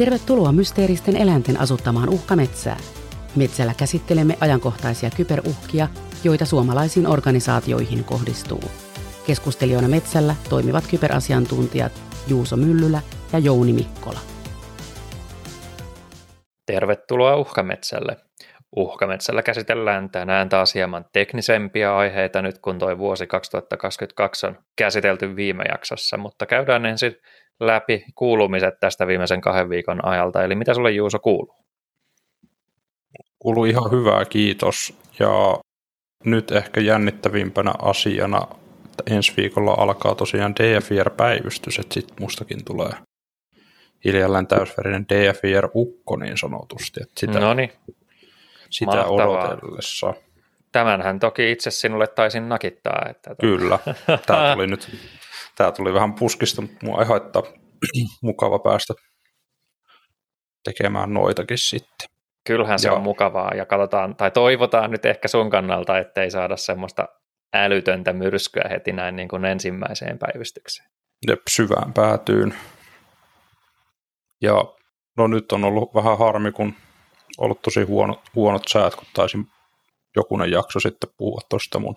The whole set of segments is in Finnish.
Tervetuloa mysteeristen eläinten asuttamaan uhkametsään. Metsällä käsittelemme ajankohtaisia kyberuhkia, joita suomalaisiin organisaatioihin kohdistuu. Keskustelijoina Metsällä toimivat kyberasiantuntijat Juuso Myllylä ja Jouni Mikkola. Tervetuloa Uhkametsälle. Uhkametsällä käsitellään tänään taas hieman teknisempiä aiheita nyt kun tuo vuosi 2022 on käsitelty viime jaksossa, mutta käydään ensin läpi kuulumiset tästä viimeisen kahden viikon ajalta. Eli mitä sulle Juuso kuuluu? Kuuluu ihan hyvää, kiitos. Ja nyt ehkä jännittävimpänä asiana, että ensi viikolla alkaa tosiaan DFIR-päivystys, että sitten mustakin tulee hiljalleen täysverinen DFIR-ukko niin sanotusti. Että sitä, Noniin. sitä Mahtavaa. odotellessa. Tämänhän toki itse sinulle taisin nakittaa. Että Kyllä, tämä tuli nyt tämä tuli vähän puskista, mutta mua ei haittaa mukava päästä tekemään noitakin sitten. Kyllähän se Joo. on mukavaa ja katsotaan, tai toivotaan nyt ehkä sun kannalta, ettei saada semmoista älytöntä myrskyä heti näin niin kuin ensimmäiseen päivystykseen. Jep, syvään päätyyn. Ja no nyt on ollut vähän harmi, kun ollut tosi huonot, huonot säät, kun taisin jokunen jakso sitten puhua tuosta mun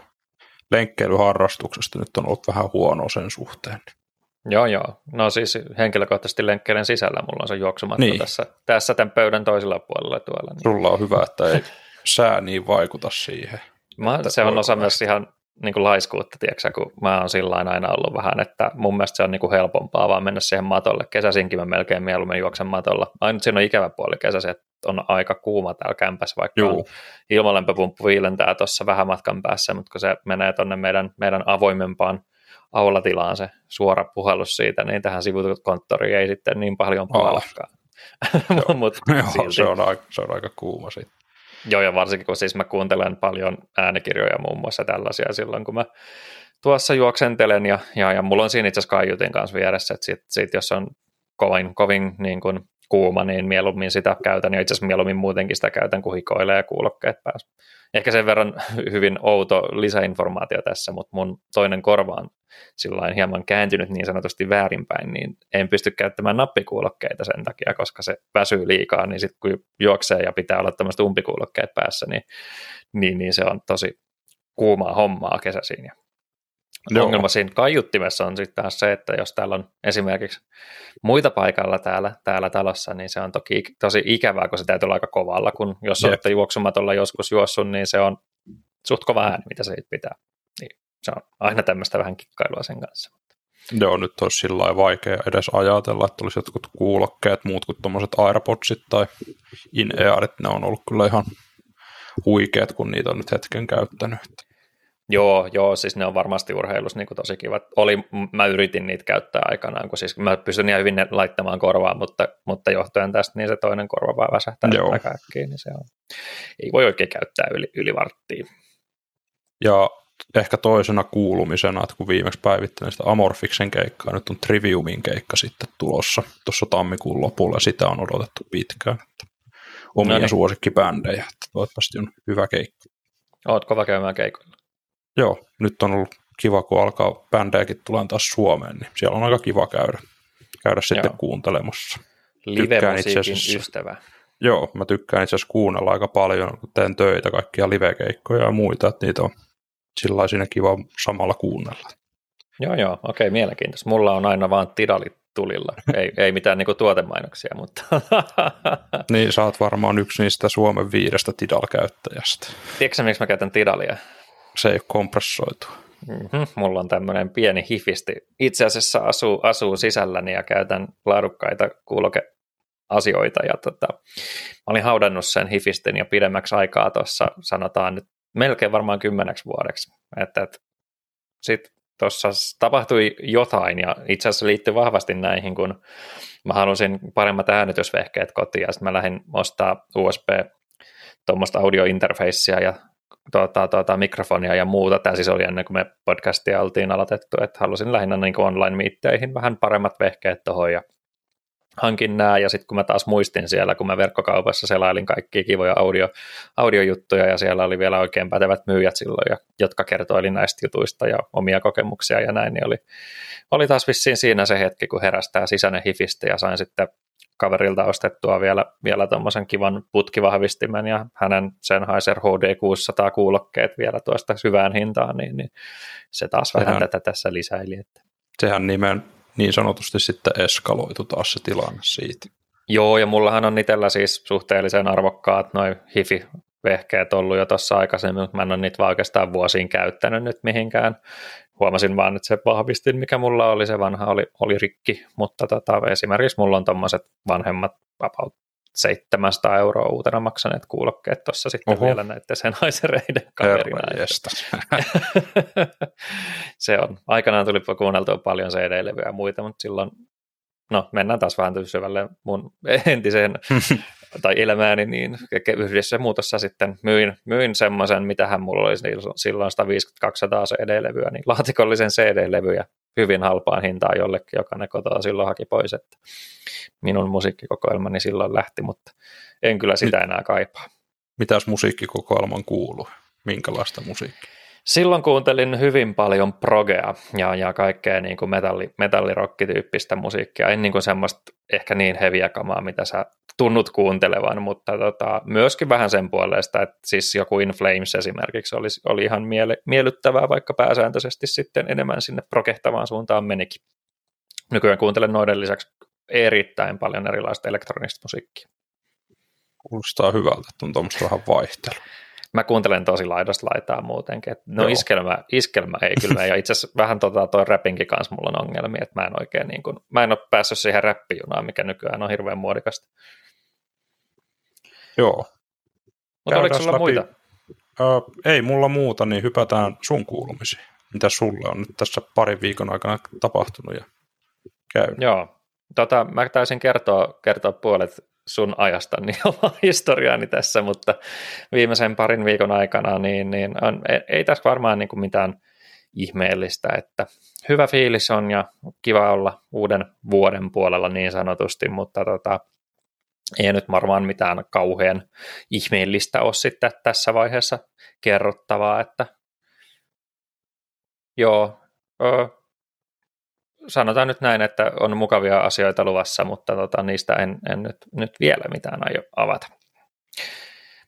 lenkkeilyharrastuksesta. Nyt on ollut vähän huonoa sen suhteen. Joo, joo. No siis henkilökohtaisesti lenkkeiden sisällä mulla on se juoksumatta Niin. tässä, tässä tämän pöydän toisella puolella tuolla. Niin. Sulla on hyvä, että ei sää niin vaikuta siihen. Mä, se on osa myös ihan niin kuin laiskuutta, tiedätkö, kun mä oon sillä aina ollut vähän, että mun mielestä se on niin kuin helpompaa vaan mennä siihen matolle. Kesäsinkin mä melkein mieluummin juoksen matolla. Ainut siinä on ikävä puoli kesäsi, että on aika kuuma täällä kämpässä, vaikka Juu. ilmalämpöpumppu viilentää tuossa vähän matkan päässä, mutta kun se menee tuonne meidän, meidän avoimempaan aulatilaan se suora puhallus siitä, niin tähän sivukonttoriin ei sitten niin paljon puhallakaan. Mut Joo, se on, aika, se on aika kuuma sitten. Joo, ja varsinkin kun siis mä kuuntelen paljon äänikirjoja muun muassa tällaisia silloin, kun mä tuossa juoksentelen, ja, ja, ja mulla on siinä itse asiassa kaiutin kanssa vieressä, että sit, sit jos on kovin, kovin niin kuin kuuma, niin mieluummin sitä käytän, ja itse asiassa mieluummin muutenkin sitä käytän, kun hikoilee ja kuulokkeet päässä. Ehkä sen verran hyvin outo lisäinformaatio tässä, mutta mun toinen korva on sillain hieman kääntynyt niin sanotusti väärinpäin, niin en pysty käyttämään nappikuulokkeita sen takia, koska se väsyy liikaa, niin sitten kun juoksee ja pitää olla tämmöiset umpikuulokkeet päässä, niin, niin, niin se on tosi kuumaa hommaa kesäisin. Ja Joo. ongelma siinä kaiuttimessa on sitten taas se, että jos täällä on esimerkiksi muita paikalla täällä, täällä talossa, niin se on toki tosi ikävää, kun se täytyy olla aika kovalla, kun jos Jep. olette juoksumatolla joskus juossut, niin se on suht kova ääni, mitä se pitää. Niin se on aina tämmöistä vähän kikkailua sen kanssa. Joo, nyt olisi sillä vaikea edes ajatella, että olisi jotkut kuulokkeet, muut kuin tuommoiset AirPodsit tai in-earit, ne on ollut kyllä ihan huikeat, kun niitä on nyt hetken käyttänyt. Joo, joo, siis ne on varmasti urheilussa niin tosi kivat. Oli, mä yritin niitä käyttää aikanaan, kun siis mä pystyn ihan hyvin ne laittamaan korvaan, mutta, mutta johtuen tästä, niin se toinen korva vaan väsähtää Joo. aika äkkiä, niin se on, ei voi oikein käyttää yli, yli varttia. Ja ehkä toisena kuulumisena, että kun viimeksi päivittelin sitä Amorfiksen keikkaa, nyt on Triviumin keikka sitten tulossa tuossa tammikuun lopulla, ja sitä on odotettu pitkään. Että omia No niin. suosikkibändejä, että toivottavasti on hyvä keikka. Oot kova käymään keikoilla. Joo, nyt on ollut kiva, kun alkaa bändejäkin tulee taas Suomeen, niin siellä on aika kiva käydä, käydä sitten Joo. kuuntelemassa. Live-musiikin ystävä. Joo, mä tykkään itse asiassa kuunnella aika paljon, kun teen töitä, kaikkia livekeikkoja ja muita, että niitä on sillä siinä kiva samalla kuunnella. Joo, joo, okei, mielenkiintoista. Mulla on aina vaan tidalit tulilla. Ei, ei mitään niinku tuotemainoksia, mutta Niin, sä oot varmaan yksi niistä Suomen viidestä Tidal-käyttäjästä. tiedätkö miksi mä käytän tidalia? Se ei ole kompressoitu. Mm-hmm. Mulla on tämmöinen pieni hifisti. Itse asiassa asuu, asuu sisälläni ja käytän laadukkaita kuulokeasioita. Ja tota, mä olin haudannut sen hifistin jo pidemmäksi aikaa tuossa, sanotaan nyt melkein varmaan kymmeneksi vuodeksi. Että, että sitten tuossa tapahtui jotain ja itse asiassa liittyy vahvasti näihin, kun mä halusin paremmat äänitysvehkeet kotiin ja sitten mä lähdin ostaa USB tuommoista audiointerfacea ja tuota, tuota, mikrofonia ja muuta. Tämä siis oli ennen kuin me podcastia oltiin aloitettu, että halusin lähinnä niin online-miitteihin vähän paremmat vehkeet tuohon ja hankin nämä ja sitten kun mä taas muistin siellä, kun mä verkkokaupassa selailin kaikkia kivoja audio, audiojuttuja ja siellä oli vielä oikein pätevät myyjät silloin, ja, jotka kertoili näistä jutuista ja omia kokemuksia ja näin, niin oli, oli taas vissiin siinä se hetki, kun herästää sisäinen hifistä ja sain sitten kaverilta ostettua vielä, vielä tuommoisen kivan putkivahvistimen ja hänen Sennheiser HD 600 kuulokkeet vielä tuosta syvään hintaan, niin, niin se taas vähän tätä tässä lisäili. Että. Sehän nimen niin sanotusti sitten eskaloitu taas se tilanne siitä. Joo, ja mullahan on itsellä siis suhteellisen arvokkaat noin hifi vehkeet ollut jo tuossa aikaisemmin, mutta mä en ole niitä oikeastaan vuosiin käyttänyt nyt mihinkään. Huomasin vaan, että se vahvistin, mikä mulla oli, se vanha oli, oli rikki, mutta tota, esimerkiksi mulla on tuommoiset vanhemmat about 700 euroa uutena maksaneet kuulokkeet tuossa sitten Oho. vielä näiden Sennheisereiden kaverina. se on. Aikanaan tuli kuunneltua paljon CD-levyjä ja muita, mutta silloin no mennään taas vähän syvälle mun entiseen tai elämääni, niin yhdessä muutossa sitten myin, myin semmoisen, hän mulla oli silloin 150-200 CD-levyä, niin laatikollisen CD-levyjä hyvin halpaan hintaan jollekin, joka ne kotoa silloin haki pois, että minun musiikkikokoelmani silloin lähti, mutta en kyllä sitä enää kaipaa. Mitäs musiikkikokoelman kuuluu? Minkälaista musiikkia? Silloin kuuntelin hyvin paljon progea ja, ja kaikkea niin kuin metalli, metallirokkityyppistä musiikkia. En niin kuin semmoista ehkä niin heviä kamaa, mitä sä tunnut kuuntelevan, mutta tota, myöskin vähän sen puolesta, että siis joku In Flames esimerkiksi oli, oli ihan miele, miellyttävää, vaikka pääsääntöisesti sitten enemmän sinne prokehtavaan suuntaan menikin. Nykyään kuuntelen noiden lisäksi erittäin paljon erilaista elektronista musiikkia. Kuulostaa hyvältä, että on tuommoista vähän vaihtelua mä kuuntelen tosi laidasta laitaa muutenkin. no iskelmä, iskelmä ei kyllä, ja itse asiassa vähän tota, toi räpinkin kanssa mulla on ongelmia, että mä en oikein niin kuin, mä en ole päässyt siihen räppijunaan, mikä nykyään on hirveän muodikasta. Joo. Mutta oliko sulla läpi... muita? Ö, ei mulla muuta, niin hypätään sun kuulumisiin. Mitä sulle on nyt tässä parin viikon aikana tapahtunut ja käynyt? Joo, tota, mä taisin kertoa, kertoa puolet sun ajasta niin oma historiaani tässä, mutta viimeisen parin viikon aikana niin, niin on, ei, ei tässä varmaan niin kuin mitään ihmeellistä, että hyvä fiilis on ja kiva olla uuden vuoden puolella niin sanotusti, mutta tota, ei nyt varmaan mitään kauhean ihmeellistä ole sitten tässä vaiheessa kerrottavaa, että joo, ö, sanotaan nyt näin, että on mukavia asioita luvassa, mutta tota, niistä en, en nyt, nyt vielä mitään aio avata.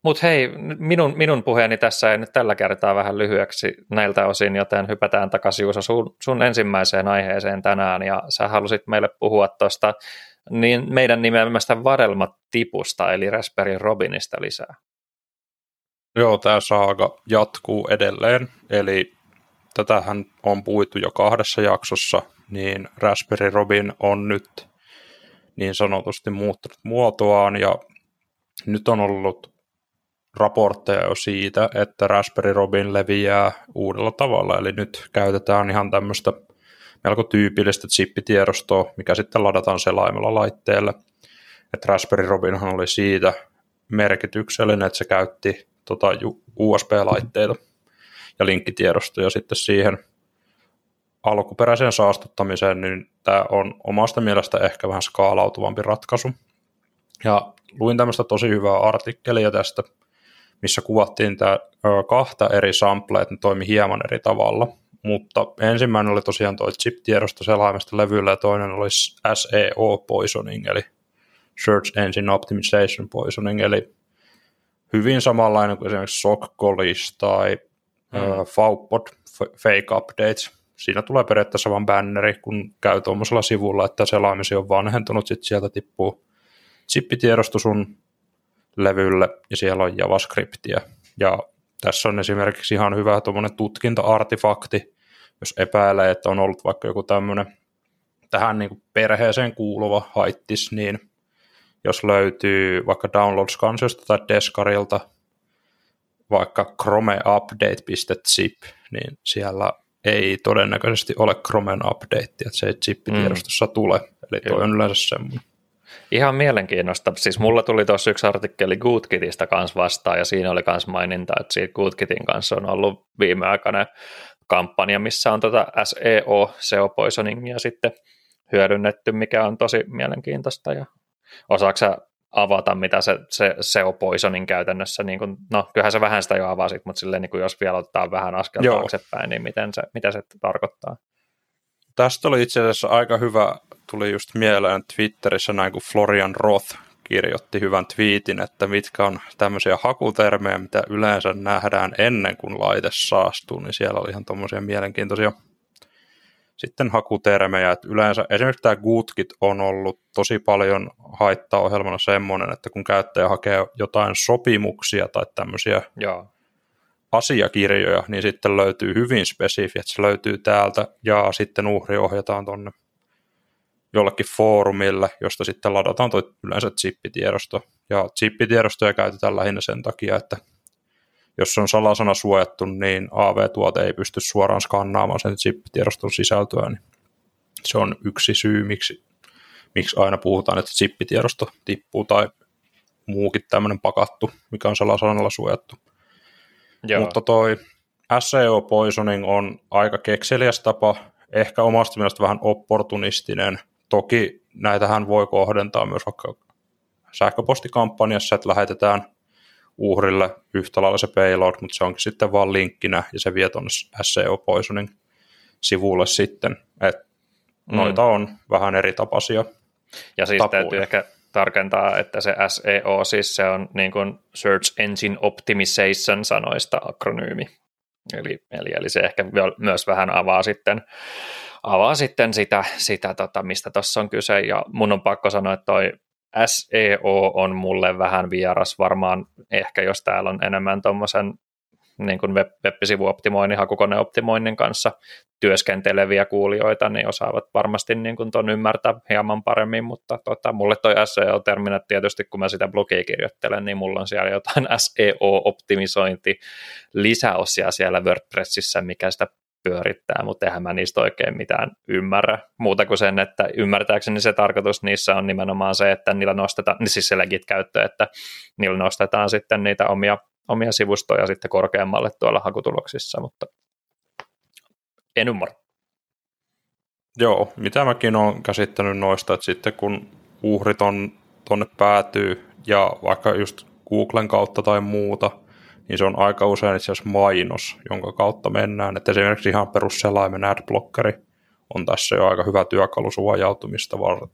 Mutta hei, minun, minun puheeni tässä ei nyt tällä kertaa vähän lyhyeksi näiltä osin, joten hypätään takaisin Juuso sun, sun ensimmäiseen aiheeseen tänään, ja sä halusit meille puhua tuosta niin meidän nimeämästä vadelmatipusta, eli Raspberry Robinista lisää. Joo, tämä saaga jatkuu edelleen, eli tätähän on puhuttu jo kahdessa jaksossa, niin Raspberry Robin on nyt niin sanotusti muuttanut muotoaan ja nyt on ollut raportteja jo siitä, että Raspberry Robin leviää uudella tavalla, eli nyt käytetään ihan tämmöistä melko tyypillistä chippitiedostoa, mikä sitten ladataan selaimella laitteelle. Että Raspberry Robinhan oli siitä merkityksellinen, että se käytti tota USB-laitteita ja linkkitiedostoja sitten siihen – alkuperäiseen saastuttamiseen, niin tämä on omasta mielestä ehkä vähän skaalautuvampi ratkaisu. Ja luin tämmöistä tosi hyvää artikkelia tästä, missä kuvattiin tämä kahta eri samplea, että ne toimi hieman eri tavalla. Mutta ensimmäinen oli tosiaan tuo chip-tiedosto selaimesta levyllä ja toinen oli SEO poisoning, eli Search Engine Optimization poisoning, eli hyvin samanlainen kuin esimerkiksi SOC tai mm. uh, FAUPOD, Fake Updates, siinä tulee periaatteessa vain banneri, kun käy tuommoisella sivulla, että selaimesi on vanhentunut, sitten sieltä tippuu chippitiedosto sun levylle ja siellä on JavaScriptia. Ja tässä on esimerkiksi ihan hyvä tuommoinen tutkinta-artifakti, jos epäilee, että on ollut vaikka joku tämmöinen tähän niin perheeseen kuuluva haittis, niin jos löytyy vaikka downloads-kansiosta tai Deskarilta vaikka chromeupdate.zip, niin siellä ei todennäköisesti ole Chromen update, että se ei chippitiedostossa mm. tule. Eli toi on yleensä semmoinen. Ihan mielenkiinnosta. Siis mulla tuli tuossa yksi artikkeli GoodKitistä kanssa vastaan, ja siinä oli myös maininta, että siitä GoodKitin kanssa on ollut viimeaikainen kampanja, missä on tota SEO, SEO poisoningia sitten hyödynnetty, mikä on tosi mielenkiintoista. Ja osaako avata, mitä se, se SEO poisonin käytännössä, niin kuin, no kyllähän se vähän sitä jo avasit, mutta silleen, niin kuin jos vielä ottaa vähän askel Joo. taaksepäin, niin miten se, mitä se tarkoittaa? tästä oli itse asiassa aika hyvä, tuli just mieleen Twitterissä näin, kun Florian Roth kirjoitti hyvän twiitin, että mitkä on tämmöisiä hakutermejä, mitä yleensä nähdään ennen kuin laite saastuu, niin siellä oli ihan tuommoisia mielenkiintoisia sitten hakutermejä, että yleensä esimerkiksi tämä Gootkit on ollut tosi paljon haittaa ohjelmana semmoinen, että kun käyttäjä hakee jotain sopimuksia tai tämmöisiä Joo. asiakirjoja, niin sitten löytyy hyvin spesifi, että se löytyy täältä ja sitten uhri ohjataan tuonne jollekin foorumille, josta sitten ladataan toi yleensä zippitiedosto. Ja zippitiedostoja käytetään lähinnä sen takia, että jos se on salasana suojattu, niin AV-tuote ei pysty suoraan skannaamaan sen zippitiedoston sisältöä, niin se on yksi syy, miksi, miksi aina puhutaan, että zippitiedosto tippuu tai muukin tämmöinen pakattu, mikä on salasanalla suojattu. Joo. Mutta toi SEO poisoning on aika kekseliäs tapa, ehkä omasta mielestä vähän opportunistinen. Toki näitähän voi kohdentaa myös vaikka sähköpostikampanjassa, että lähetetään uhrille yhtä lailla se payload, mutta se onkin sitten vaan linkkinä ja se vie tuonne SEO Poisoning sivulle sitten. Et mm. Noita on vähän eri tapaisia Ja siis tapuja. täytyy ehkä tarkentaa, että se SEO, siis se on niin kuin Search Engine Optimization sanoista akronyymi. Eli, eli, eli se ehkä myös vähän avaa sitten, avaa sitten sitä, sitä tota, mistä tuossa on kyse. Ja mun on pakko sanoa, että toi SEO on mulle vähän vieras. Varmaan ehkä, jos täällä on enemmän tuommoisen niin kuin web, web-sivuoptimoinnin, hakukoneoptimoinnin kanssa työskenteleviä kuulijoita, niin osaavat varmasti niin kuin ton ymmärtää hieman paremmin, mutta tota, mulle toi SEO-terminä tietysti, kun mä sitä blogia kirjoittelen, niin mulla on siellä jotain SEO-optimisointi lisäosia siellä WordPressissä, mikä sitä pyörittää, mutta eihän mä niistä oikein mitään ymmärrä. Muuta kuin sen, että ymmärtääkseni se tarkoitus niissä on nimenomaan se, että niillä nostetaan, niin siis se legit käyttö, että niillä nostetaan sitten niitä omia, omia sivustoja sitten korkeammalle tuolla hakutuloksissa, mutta en ymmärrä. Joo, mitä mäkin olen käsittänyt noista, että sitten kun uhrit on tuonne päätyy ja vaikka just Googlen kautta tai muuta – niin se on aika usein itse asiassa mainos, jonka kautta mennään. Että esimerkiksi ihan perusselaimen adblockeri on tässä jo aika hyvä työkalu suojautumista, var-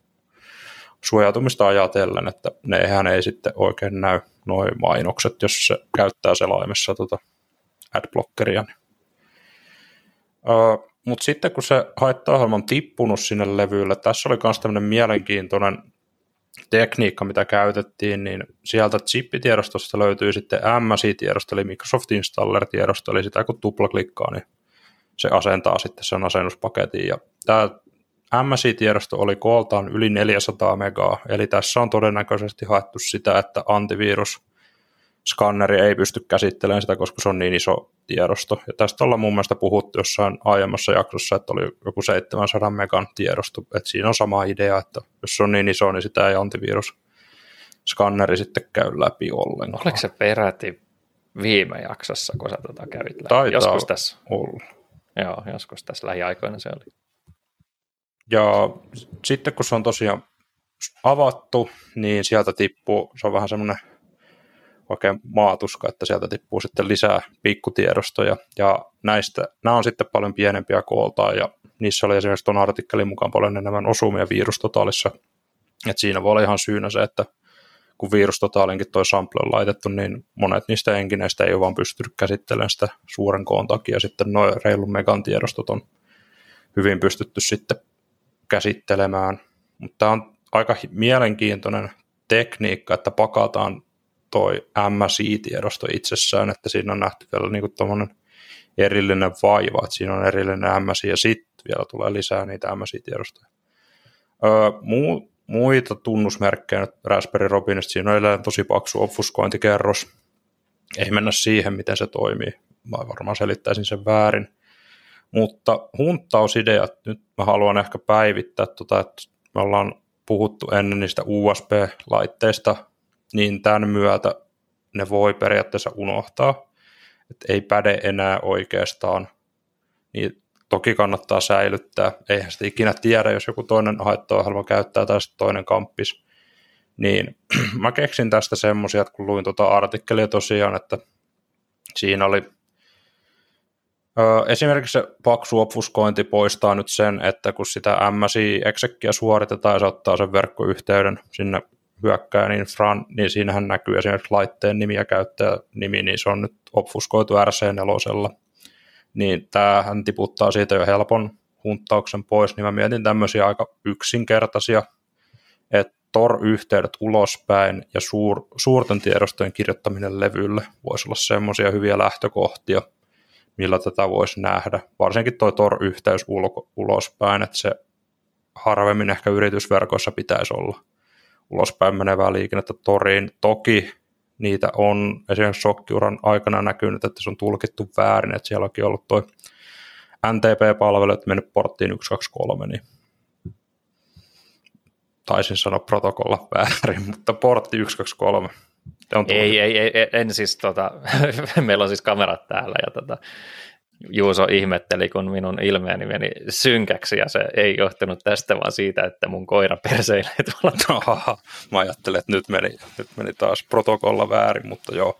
suojautumista ajatellen, että nehän ei sitten oikein näy noin mainokset, jos se käyttää selaimessa tota adblockeria. Öö, Mutta sitten kun se haittaohjelma on tippunut sinne levylle, tässä oli myös tämmöinen mielenkiintoinen tekniikka, mitä käytettiin, niin sieltä chippitiedostosta löytyy sitten MSI-tiedosto, eli Microsoft Installer-tiedosto, eli sitä kun tuplaklikkaa, niin se asentaa sitten sen asennuspaketin. Ja tämä MSI-tiedosto oli kooltaan yli 400 megaa, eli tässä on todennäköisesti haettu sitä, että antivirus skanneri ei pysty käsittelemään sitä, koska se on niin iso tiedosto. Ja tästä ollaan mun mielestä puhuttu jossain aiemmassa jaksossa, että oli joku 700 megan tiedosto. Että siinä on sama idea, että jos se on niin iso, niin sitä ei antivirus skanneri sitten käy läpi ollenkaan. Oliko se peräti viime jaksossa, kun sä tota kävit läpi? Taitaa joskus tässä. Olla. Joo, joskus tässä lähiaikoina se oli. Ja sitten kun se on tosiaan avattu, niin sieltä tippuu, se on vähän semmoinen oikein maatuska, että sieltä tippuu sitten lisää pikkutiedostoja, ja näistä, nämä on sitten paljon pienempiä kooltaan, ja niissä oli esimerkiksi tuon artikkelin mukaan paljon enemmän osumia virustotaalissa, että siinä voi olla ihan syynä se, että kun virustotaalinkin toi sample on laitettu, niin monet niistä enkineistä ei ole vaan pystynyt käsittelemään sitä suuren koon takia, sitten noin reilun megan tiedostot on hyvin pystytty sitten käsittelemään, mutta tämä on aika mielenkiintoinen tekniikka, että pakataan toi MSI-tiedosto itsessään, että siinä on nähty vielä niin kuin erillinen vaiva, että siinä on erillinen MSI ja sitten vielä tulee lisää niitä MSI-tiedostoja. Öö, muu, muita tunnusmerkkejä nyt Raspberry Robinista, siinä on tosi paksu obfuskointikerros. Ei mennä siihen, miten se toimii. Mä varmaan selittäisin sen väärin. Mutta hunttausideat, nyt mä haluan ehkä päivittää, tota, että me ollaan puhuttu ennen niistä USB-laitteista, niin tämän myötä ne voi periaatteessa unohtaa, että ei päde enää oikeastaan, niin toki kannattaa säilyttää. Eihän sitä ikinä tiedä, jos joku toinen haittaohjelma käyttää tai toinen kamppis. Niin mä keksin tästä semmoisia, kun luin tuota artikkelia tosiaan, että siinä oli Esimerkiksi se paksu obfuskointi poistaa nyt sen, että kun sitä MSI-exekkiä suoritetaan ja se ottaa sen verkkoyhteyden sinne hyökkään infraan, niin siinähän näkyy esimerkiksi laitteen nimi ja käyttäjänimi, niin se on nyt obfuskoitu RC4. Niin tämähän tiputtaa siitä jo helpon hunttauksen pois, niin mä mietin tämmöisiä aika yksinkertaisia, että Tor-yhteydet ulospäin ja suur, suurten tiedostojen kirjoittaminen levylle voisi olla semmoisia hyviä lähtökohtia, millä tätä voisi nähdä. Varsinkin tuo Tor-yhteys ulko, ulospäin, että se harvemmin ehkä yritysverkoissa pitäisi olla ulospäin menevää liikennettä Toriin. Toki niitä on esimerkiksi shokkiuran aikana näkynyt, että se on tulkittu väärin, että siellä onkin ollut tuo NTP-palvelu, että mennyt porttiin 123, niin taisin sanoa protokolla väärin, mutta portti 123. On ei, ei, ei, en siis, tota, meillä on siis kamerat täällä ja tota, Juuso ihmetteli, kun minun ilmeeni meni synkäksi ja se ei johtunut tästä, vaan siitä, että mun koira perseilee tuolla. No, mä ajattelin, että nyt meni, nyt meni taas protokolla väärin, mutta joo.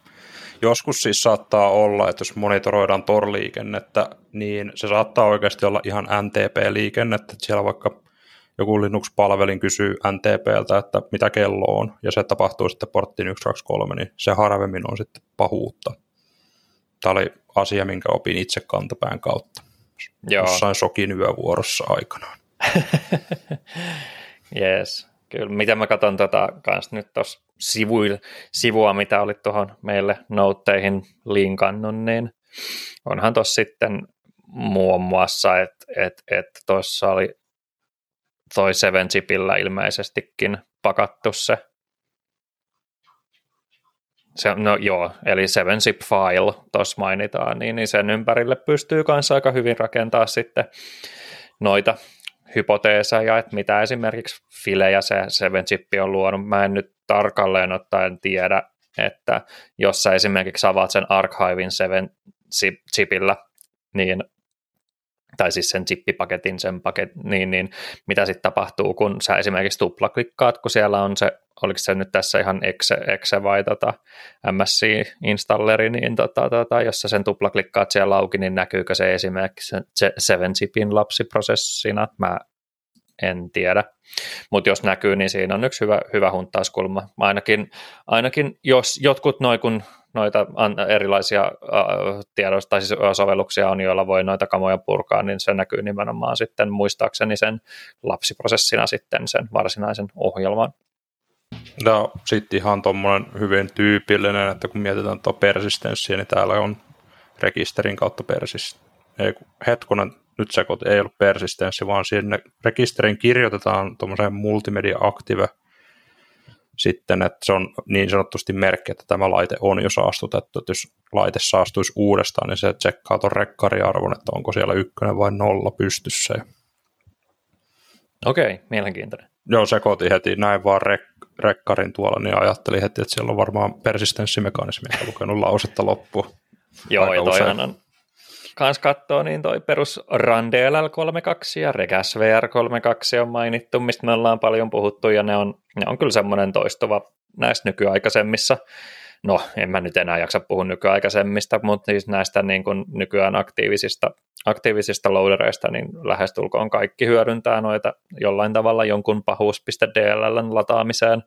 Joskus siis saattaa olla, että jos monitoroidaan Tor-liikennettä, niin se saattaa oikeasti olla ihan NTP-liikennettä, että siellä vaikka joku Linux-palvelin kysyy NTPltä, että mitä kello on, ja se tapahtuu sitten porttiin 123, niin se harvemmin on sitten pahuutta. Tämä oli asia, minkä opin itse kantapään kautta. Joo. Jossain sokin yövuorossa aikanaan. Yes, kyllä. Miten mä katson tota kans nyt tuossa sivua, mitä oli tuohon meille noutteihin linkannut, niin onhan tuossa sitten muun muassa, että et, et tuossa oli toi 7 chipillä ilmeisestikin pakattu se. Se no joo, eli 7 zip file tuossa mainitaan, niin, niin sen ympärille pystyy kanssa aika hyvin rakentaa sitten noita hypoteeseja, että mitä esimerkiksi filejä se 7 chippi on luonut. Mä en nyt tarkalleen ottaen tiedä, että jos sä esimerkiksi avaat sen Archivein 7 chipillä, niin tai siis sen chippipaketin, sen paket, niin, niin mitä sitten tapahtuu, kun sä esimerkiksi tuplaklikkaat, kun siellä on se, oliko se nyt tässä ihan exe, exe vai tota MSC-installeri, niin tota, tota, jos sä sen tuplaklikkaat siellä auki, niin näkyykö se esimerkiksi se 7 chipin lapsiprosessina, mä en tiedä. Mutta jos näkyy, niin siinä on yksi hyvä, hyvä hunttauskulma. Ainakin, ainakin jos jotkut noin, kun noita erilaisia tiedoista tai siis sovelluksia on, joilla voi noita kamoja purkaa, niin se näkyy nimenomaan sitten muistaakseni sen lapsiprosessina sitten sen varsinaisen ohjelman. No sitten ihan tuommoinen hyvin tyypillinen, että kun mietitään tuo persistenssiä, niin täällä on rekisterin kautta persis. Ei, hetkonen, nyt sekoitin, ei ollut persistenssi, vaan sinne rekisteriin kirjoitetaan tuommoiseen multimedia active sitten, että se on niin sanotusti merkki, että tämä laite on jo saastutettu, että jos laite saastuisi uudestaan, niin se tsekkaa tuon rekkariarvon, että onko siellä ykkönen vai nolla pystyssä. Okei, mielenkiintoinen. Joo, sekoitin heti, näin vaan rek- rekkarin tuolla, niin ajattelin heti, että siellä on varmaan persistenssimekanismi, ja lukenut lausetta loppuun. Joo, ja toihan on, kans katsoo, niin toi perus Rande LL32 ja Regas VR32 on mainittu, mistä me ollaan paljon puhuttu, ja ne on, ne on kyllä semmoinen toistuva näissä nykyaikaisemmissa no en mä nyt enää jaksa puhua nykyaikaisemmista, mutta siis näistä niin kuin nykyään aktiivisista, aktiivisista loadereista, niin lähestulkoon kaikki hyödyntää noita jollain tavalla jonkun pahuus.dll lataamiseen.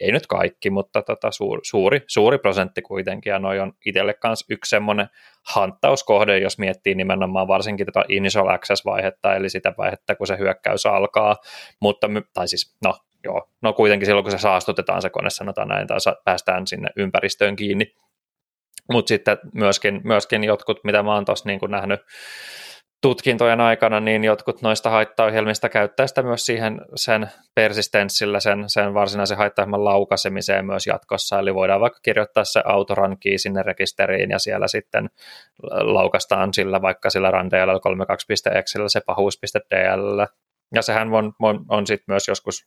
Ei nyt kaikki, mutta tota suuri, suuri, suuri prosentti kuitenkin, ja noi on itselle kanssa yksi semmoinen hanttauskohde, jos miettii nimenomaan varsinkin tätä initial access-vaihetta, eli sitä vaihetta, kun se hyökkäys alkaa, mutta, tai siis, no, joo, no kuitenkin silloin kun se saastutetaan se kone, sanotaan näin, tai päästään sinne ympäristöön kiinni. Mutta sitten myöskin, myöskin jotkut, mitä mä oon tuossa niin nähnyt tutkintojen aikana, niin jotkut noista haittaohjelmista käyttää sitä myös siihen sen persistenssillä, sen, sen varsinaisen haittaohjelman laukaisemiseen myös jatkossa, eli voidaan vaikka kirjoittaa se autorun key sinne rekisteriin ja siellä sitten laukastaan sillä vaikka sillä randl 32.exillä se pahuus.dl ja sehän on, on, on sitten myös joskus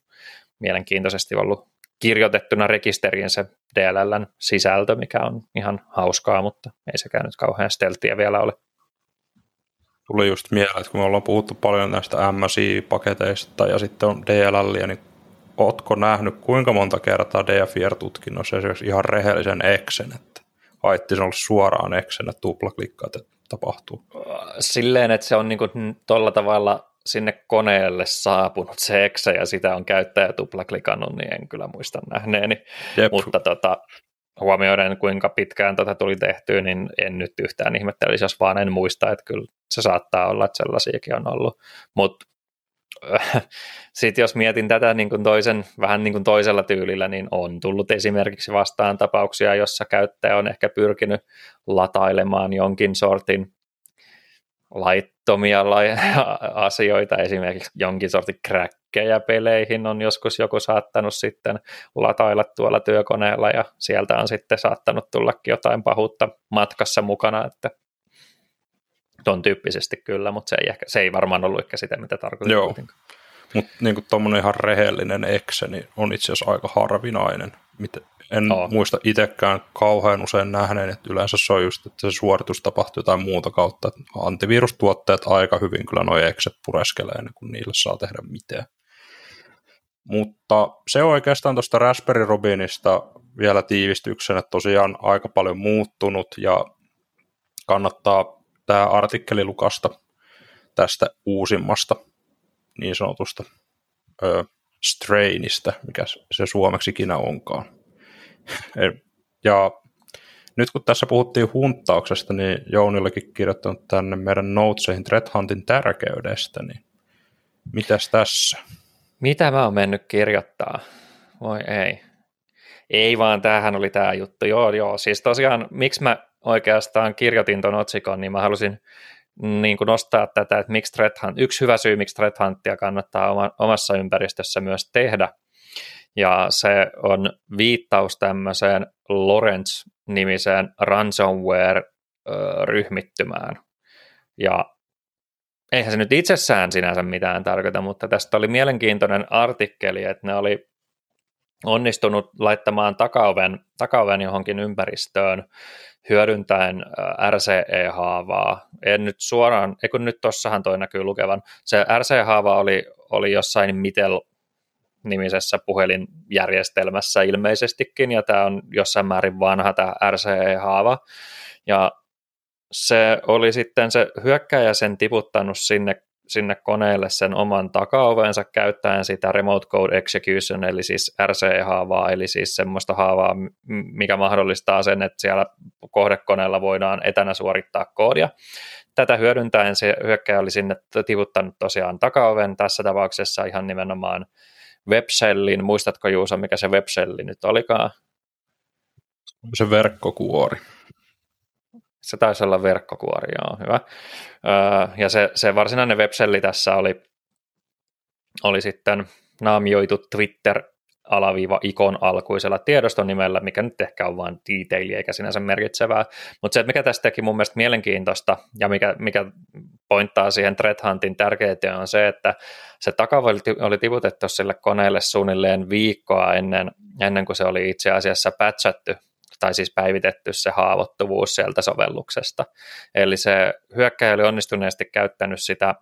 mielenkiintoisesti ollut kirjoitettuna rekisteriin se DLLn sisältö, mikä on ihan hauskaa, mutta ei sekään nyt kauhean steltiä vielä ole. Tuli just mieleen, että kun me ollaan puhuttu paljon näistä MSI-paketeista ja sitten on DLL, niin ootko nähnyt kuinka monta kertaa DFIR-tutkinnossa esimerkiksi ihan rehellisen Exen, että haitti olla suoraan että tuplaklikkaat, että tapahtuu? Silleen, että se on niin tuolla tavalla sinne koneelle saapunut se exe ja sitä on käyttäjä tuplaklikannut, niin en kyllä muista nähneeni. Jep. Mutta tota, huomioiden kuinka pitkään tätä tuli tehtyä, niin en nyt yhtään ihmettelisi, jos vaan en muista, että kyllä se saattaa olla, että sellaisiakin on ollut. Mutta sitten jos mietin tätä niin kuin toisen, vähän niin kuin toisella tyylillä, niin on tullut esimerkiksi vastaan tapauksia, jossa käyttäjä on ehkä pyrkinyt latailemaan jonkin sortin laittomia asioita, esimerkiksi jonkin sortin kräkkejä peleihin on joskus joku saattanut sitten latailla tuolla työkoneella ja sieltä on sitten saattanut tullakin jotain pahuutta matkassa mukana, että ton tyyppisesti kyllä, mutta se ei, ehkä, se ei varmaan ollut ehkä sitä, mitä tarkoitin. Joo, mutta niin tuommoinen ihan rehellinen ekse niin on itse asiassa aika harvinainen. En oh. muista itsekään kauhean usein nähneen, että yleensä se on just, että se suoritus tapahtuu jotain muuta kautta. Antivirustuotteet aika hyvin kyllä nuo ekset pureskelee, niin kun niille saa tehdä mitään. Mutta se oikeastaan tuosta Raspberry Robinista vielä tiivistyksenä, tosiaan aika paljon muuttunut ja kannattaa tämä artikkeli lukasta tästä uusimmasta niin sanotusta ö, strainista, mikä se suomeksi ikinä onkaan. Ja nyt kun tässä puhuttiin hunttauksesta, niin Jounillekin kirjoittanut tänne meidän notesihin Threat Huntin tärkeydestä, niin mitäs tässä? Mitä mä oon mennyt kirjoittaa? Voi ei. Ei vaan, tämähän oli tämä juttu. Joo, joo. Siis tosiaan, miksi mä oikeastaan kirjoitin tuon otsikon, niin mä halusin niin kuin nostaa tätä, että miksi threat hunt, yksi hyvä syy, miksi threat huntia kannattaa oma, omassa ympäristössä myös tehdä, ja se on viittaus tämmöiseen Lawrence-nimiseen ransomware-ryhmittymään. Ja eihän se nyt itsessään sinänsä mitään tarkoita, mutta tästä oli mielenkiintoinen artikkeli, että ne oli onnistunut laittamaan takaoven, takaoven johonkin ympäristöön hyödyntäen RCE-haavaa. En nyt suoraan, eikö nyt tossahan toi näkyy lukevan. Se RCE-haava oli, oli jossain Mitel nimisessä puhelinjärjestelmässä ilmeisestikin, ja tämä on jossain määrin vanha tämä RCE-haava. Ja se oli sitten se hyökkäjä sen tiputtanut sinne sinne koneelle sen oman takaovensa käyttäen sitä Remote Code Execution, eli siis RC-haavaa, eli siis semmoista haavaa, mikä mahdollistaa sen, että siellä kohdekoneella voidaan etänä suorittaa koodia. Tätä hyödyntäen se hyökkäjä oli sinne tivuttanut tosiaan takaoven, tässä tapauksessa ihan nimenomaan webshellin. Muistatko Juusa, mikä se webshelli nyt olikaan? Se verkkokuori. Se taisi olla verkkokuori, joo, hyvä. Öö, ja se, se varsinainen webselli tässä oli, oli sitten naamioitu Twitter alaviiva ikon alkuisella tiedoston nimellä, mikä nyt ehkä on vain detaili eikä sinänsä merkitsevää. Mutta se, mikä tästä teki mun mielestä mielenkiintoista ja mikä, mikä pointtaa siihen threat huntin tärkeyteen on se, että se takava oli tiputettu sille koneelle suunnilleen viikkoa ennen, ennen kuin se oli itse asiassa patchattu tai siis päivitetty se haavoittuvuus sieltä sovelluksesta. Eli se hyökkäjä oli onnistuneesti käyttänyt sitä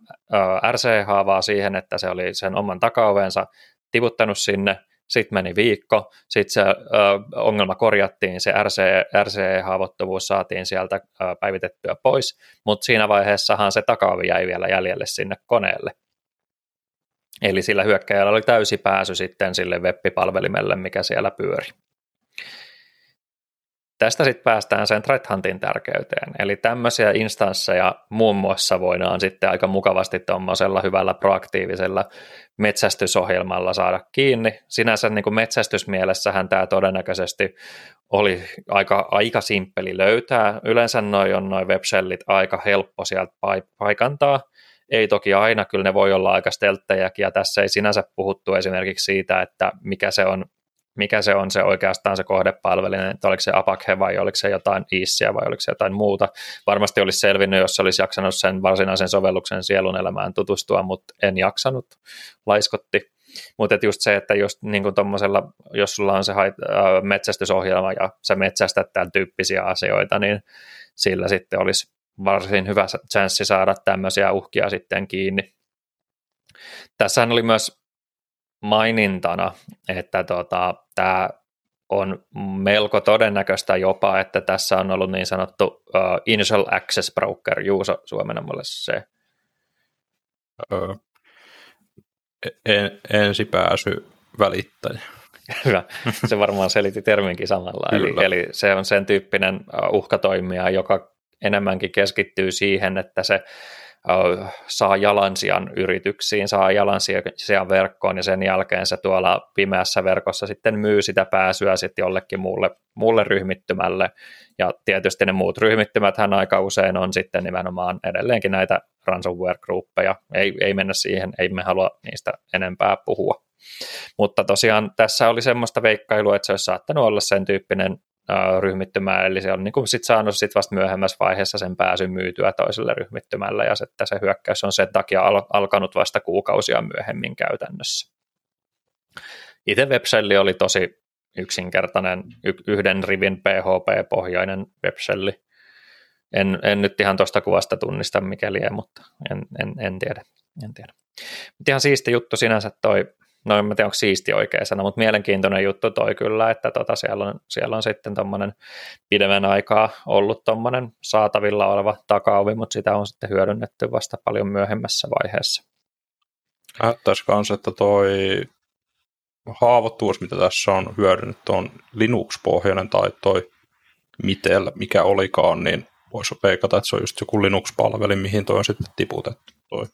RC-haavaa siihen, että se oli sen oman takaovensa tiputtanut sinne, sitten meni viikko, sitten se ö, ongelma korjattiin, se RC, RC-haavoittuvuus saatiin sieltä ö, päivitettyä pois, mutta siinä vaiheessahan se takaovi jäi vielä jäljelle sinne koneelle. Eli sillä hyökkäjällä oli täysi pääsy sitten sille web-palvelimelle, mikä siellä pyöri. Tästä sitten päästään sen threat huntin tärkeyteen, eli tämmöisiä instansseja muun muassa voidaan sitten aika mukavasti tuommoisella hyvällä proaktiivisella metsästysohjelmalla saada kiinni. Sinänsä niin kuin metsästysmielessähän tämä todennäköisesti oli aika, aika simppeli löytää. Yleensä noin on noin websellit aika helppo sieltä paikantaa. Ei toki aina, kyllä ne voi olla aika stelttejäkin, ja tässä ei sinänsä puhuttu esimerkiksi siitä, että mikä se on mikä se on se oikeastaan se kohdepalvelinen, että oliko se Apakhe vai oliko se jotain Iissiä vai oliko se jotain muuta. Varmasti olisi selvinnyt, jos olisi jaksanut sen varsinaisen sovelluksen sielun elämään tutustua, mutta en jaksanut, laiskotti. Mutta just se, että just niin kuin jos sulla on se hait- äh, metsästysohjelma ja sä metsästät tämän tyyppisiä asioita, niin sillä sitten olisi varsin hyvä chanssi saada tämmöisiä uhkia sitten kiinni. Tässähän oli myös mainintana, että tota, tämä on melko todennäköistä jopa, että tässä on ollut niin sanottu uh, Initial Access Broker, Juuso suomenamalle se. Öö, en, ensipääsy välittäjä. Hyvä, se varmaan selitti terminkin samalla. eli, eli se on sen tyyppinen uhkatoimija, joka enemmänkin keskittyy siihen, että se saa jalansijan yrityksiin, saa jalansijan verkkoon ja sen jälkeen se tuolla pimeässä verkossa sitten myy sitä pääsyä sitten jollekin muulle, muulle ryhmittymälle. Ja tietysti ne muut ryhmittymät hän aika usein on sitten nimenomaan edelleenkin näitä ransomware-gruppeja. Ei, ei mennä siihen, ei me halua niistä enempää puhua. Mutta tosiaan tässä oli semmoista veikkailua, että se olisi saattanut olla sen tyyppinen ryhmittymään, eli se on niin kuin sit saanut sit vasta myöhemmässä vaiheessa sen pääsyn myytyä toiselle ryhmittymälle, ja että se hyökkäys on sen takia al- alkanut vasta kuukausia myöhemmin käytännössä. Itse webselli oli tosi yksinkertainen, y- yhden rivin PHP-pohjainen webselli. En, en nyt ihan tuosta kuvasta tunnista mikäli mutta en, en, en tiedä. En tiedä. Ihan siisti juttu sinänsä toi no en tiedä onko siisti oikea sana, mutta mielenkiintoinen juttu toi kyllä, että tota siellä, on, siellä on sitten tuommoinen pidemmän aikaa ollut tuommoinen saatavilla oleva takaovi, mutta sitä on sitten hyödynnetty vasta paljon myöhemmässä vaiheessa. Näyttäisi myös, että toi haavoittuvuus, mitä tässä on hyödynnetty, on Linux-pohjainen tai toi Mitel, mikä olikaan, niin voisi peikata, että se on just joku Linux-palveli, mihin toi on sitten tiputettu. Toi.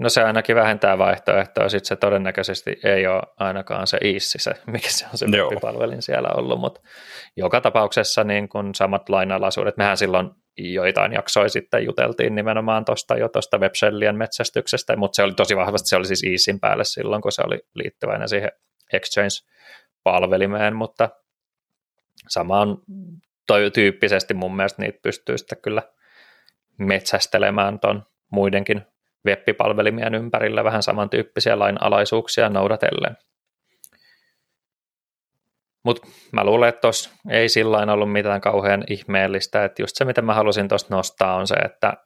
No se ainakin vähentää vaihtoehtoa, sitten se todennäköisesti ei ole ainakaan se IISSI, se, mikä se on se palvelin siellä ollut, mutta joka tapauksessa niin kun samat lainalaisuudet, mehän silloin joitain jaksoja sitten juteltiin nimenomaan tuosta jo tuosta websellien metsästyksestä, mutta se oli tosi vahvasti, se oli siis IISin päälle silloin, kun se oli liittyväinen siihen Exchange-palvelimeen, mutta samaan tyyppisesti mun mielestä niitä pystyy sitten kyllä metsästelemään tuon muidenkin web-palvelimien ympärillä vähän samantyyppisiä lainalaisuuksia noudatellen. Mutta mä luulen, että tuossa ei sillä ollut mitään kauhean ihmeellistä, että just se mitä mä halusin tuosta nostaa on se, että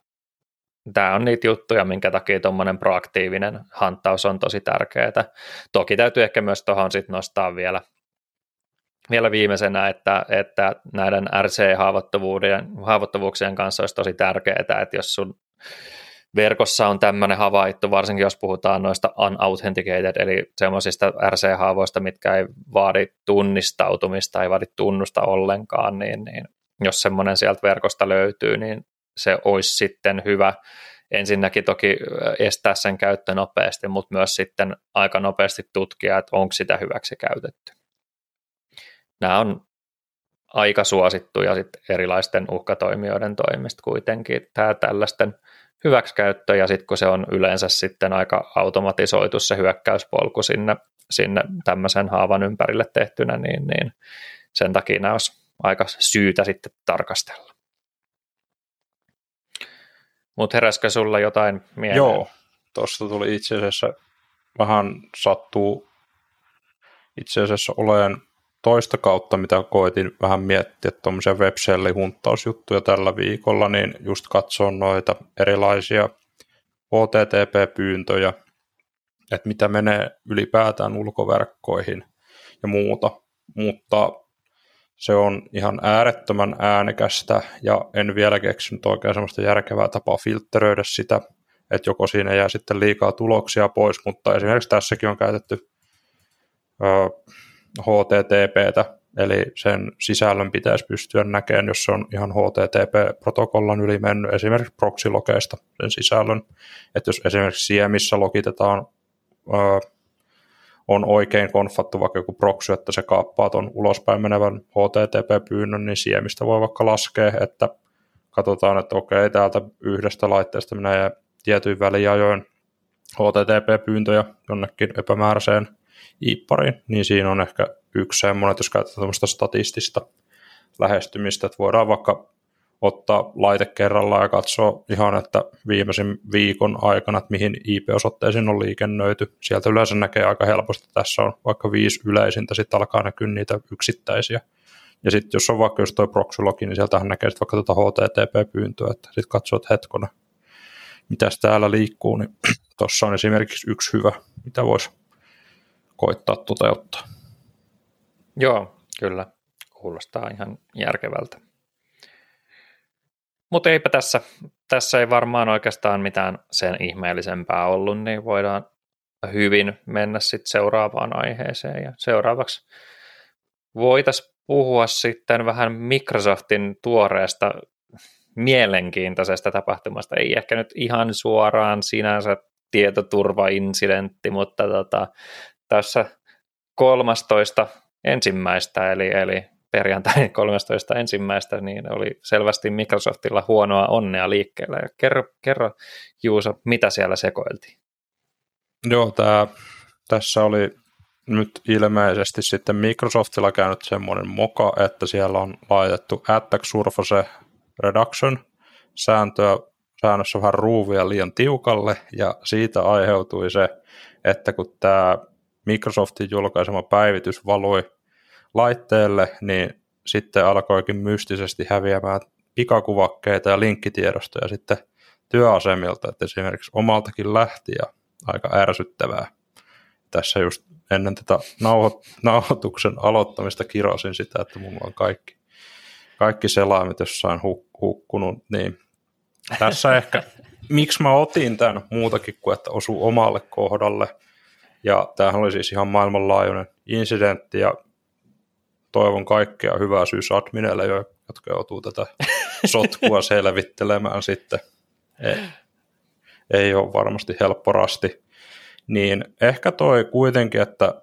tämä on niitä juttuja, minkä takia tuommoinen proaktiivinen hanttaus on tosi tärkeää. Toki täytyy ehkä myös tuohon sitten nostaa vielä, vielä viimeisenä, että, että näiden RC-haavoittuvuuksien kanssa olisi tosi tärkeää, että jos sun verkossa on tämmöinen havaittu, varsinkin jos puhutaan noista unauthenticated, eli semmoisista RC-haavoista, mitkä ei vaadi tunnistautumista, ei vaadi tunnusta ollenkaan, niin, niin jos semmoinen sieltä verkosta löytyy, niin se olisi sitten hyvä ensinnäkin toki estää sen käyttö nopeasti, mutta myös sitten aika nopeasti tutkia, että onko sitä hyväksi käytetty. Nämä on aika suosittuja sitten erilaisten uhkatoimijoiden toimesta kuitenkin. Tämä tällaisten hyväksikäyttö ja sitten kun se on yleensä sitten aika automatisoitu se hyökkäyspolku sinne, sinne tämmöisen haavan ympärille tehtynä, niin, niin sen takia nämä olisi aika syytä sitten tarkastella. Mutta heräskö sulla jotain mieleen? Joo, tuosta tuli itse asiassa vähän sattuu itse asiassa olen toista kautta, mitä koitin vähän miettiä tuommoisia web hunttausjuttuja tällä viikolla, niin just katsoa noita erilaisia HTTP-pyyntöjä, että mitä menee ylipäätään ulkoverkkoihin ja muuta, mutta se on ihan äärettömän äänekästä ja en vielä keksinyt oikein sellaista järkevää tapaa filtteröidä sitä, että joko siinä jää sitten liikaa tuloksia pois, mutta esimerkiksi tässäkin on käytetty HTTPtä, eli sen sisällön pitäisi pystyä näkemään, jos se on ihan HTTP-protokollan yli mennyt, esimerkiksi proxylogeista sen sisällön, että jos esimerkiksi siemissä logitetaan, on oikein konfattu vaikka joku proxy, että se kaappaa tuon ulospäin menevän HTTP-pyynnön, niin siemistä voi vaikka laskea, että katsotaan, että okei, täältä yhdestä laitteesta menee tietyin väliajoin HTTP-pyyntöjä jonnekin epämääräiseen iippariin, niin siinä on ehkä yksi semmoinen, että jos käytetään tämmöistä statistista lähestymistä, että voidaan vaikka ottaa laite kerrallaan ja katsoa ihan, että viimeisen viikon aikana, että mihin IP-osoitteisiin on liikennöity. Sieltä yleensä näkee aika helposti, että tässä on vaikka viisi yleisintä, sitten alkaa näkyä niitä yksittäisiä. Ja sitten jos on vaikka just toi proxylogi, niin sieltähän näkee sitten vaikka tuota HTTP-pyyntöä, että sitten katsoo, että hetkona, mitäs täällä liikkuu, niin tuossa on esimerkiksi yksi hyvä, mitä voisi koittaa toteuttaa. Joo, Kyllä, kuulostaa ihan järkevältä. Mutta eipä tässä, tässä ei varmaan oikeastaan mitään sen ihmeellisempää ollut, niin voidaan hyvin mennä sitten seuraavaan aiheeseen. Ja seuraavaksi voitaisiin puhua sitten vähän Microsoftin tuoreesta mielenkiintoisesta tapahtumasta. Ei ehkä nyt ihan suoraan sinänsä tietoturva-incidentti, mutta tota, tässä 13 ensimmäistä, eli, eli perjantai 13 ensimmäistä, niin oli selvästi Microsoftilla huonoa onnea liikkeellä. Ja kerro, kerro Juuso, mitä siellä sekoiltiin? Joo, tää, tässä oli nyt ilmeisesti sitten Microsoftilla käynyt semmoinen moka, että siellä on laitettu Attack Surface Reduction sääntöä, säännössä vähän ruuvia liian tiukalle, ja siitä aiheutui se, että kun tämä Microsoftin julkaisema päivitys valui laitteelle, niin sitten alkoikin mystisesti häviämään pikakuvakkeita ja linkkitiedostoja sitten työasemilta, että esimerkiksi omaltakin lähti ja aika ärsyttävää. Tässä just ennen tätä nauhoituksen aloittamista kirosin sitä, että mulla on kaikki, kaikki selaimet jossain huk- hukkunut, niin tässä ehkä, miksi mä otin tämän muutakin kuin, että osuu omalle kohdalle, ja tämähän oli siis ihan maailmanlaajuinen incidentti, ja toivon kaikkea hyvää syysadmineille, jotka joutuu tätä sotkua selvittelemään sitten. Ei, ei ole varmasti helppo rasti. Niin ehkä toi kuitenkin, että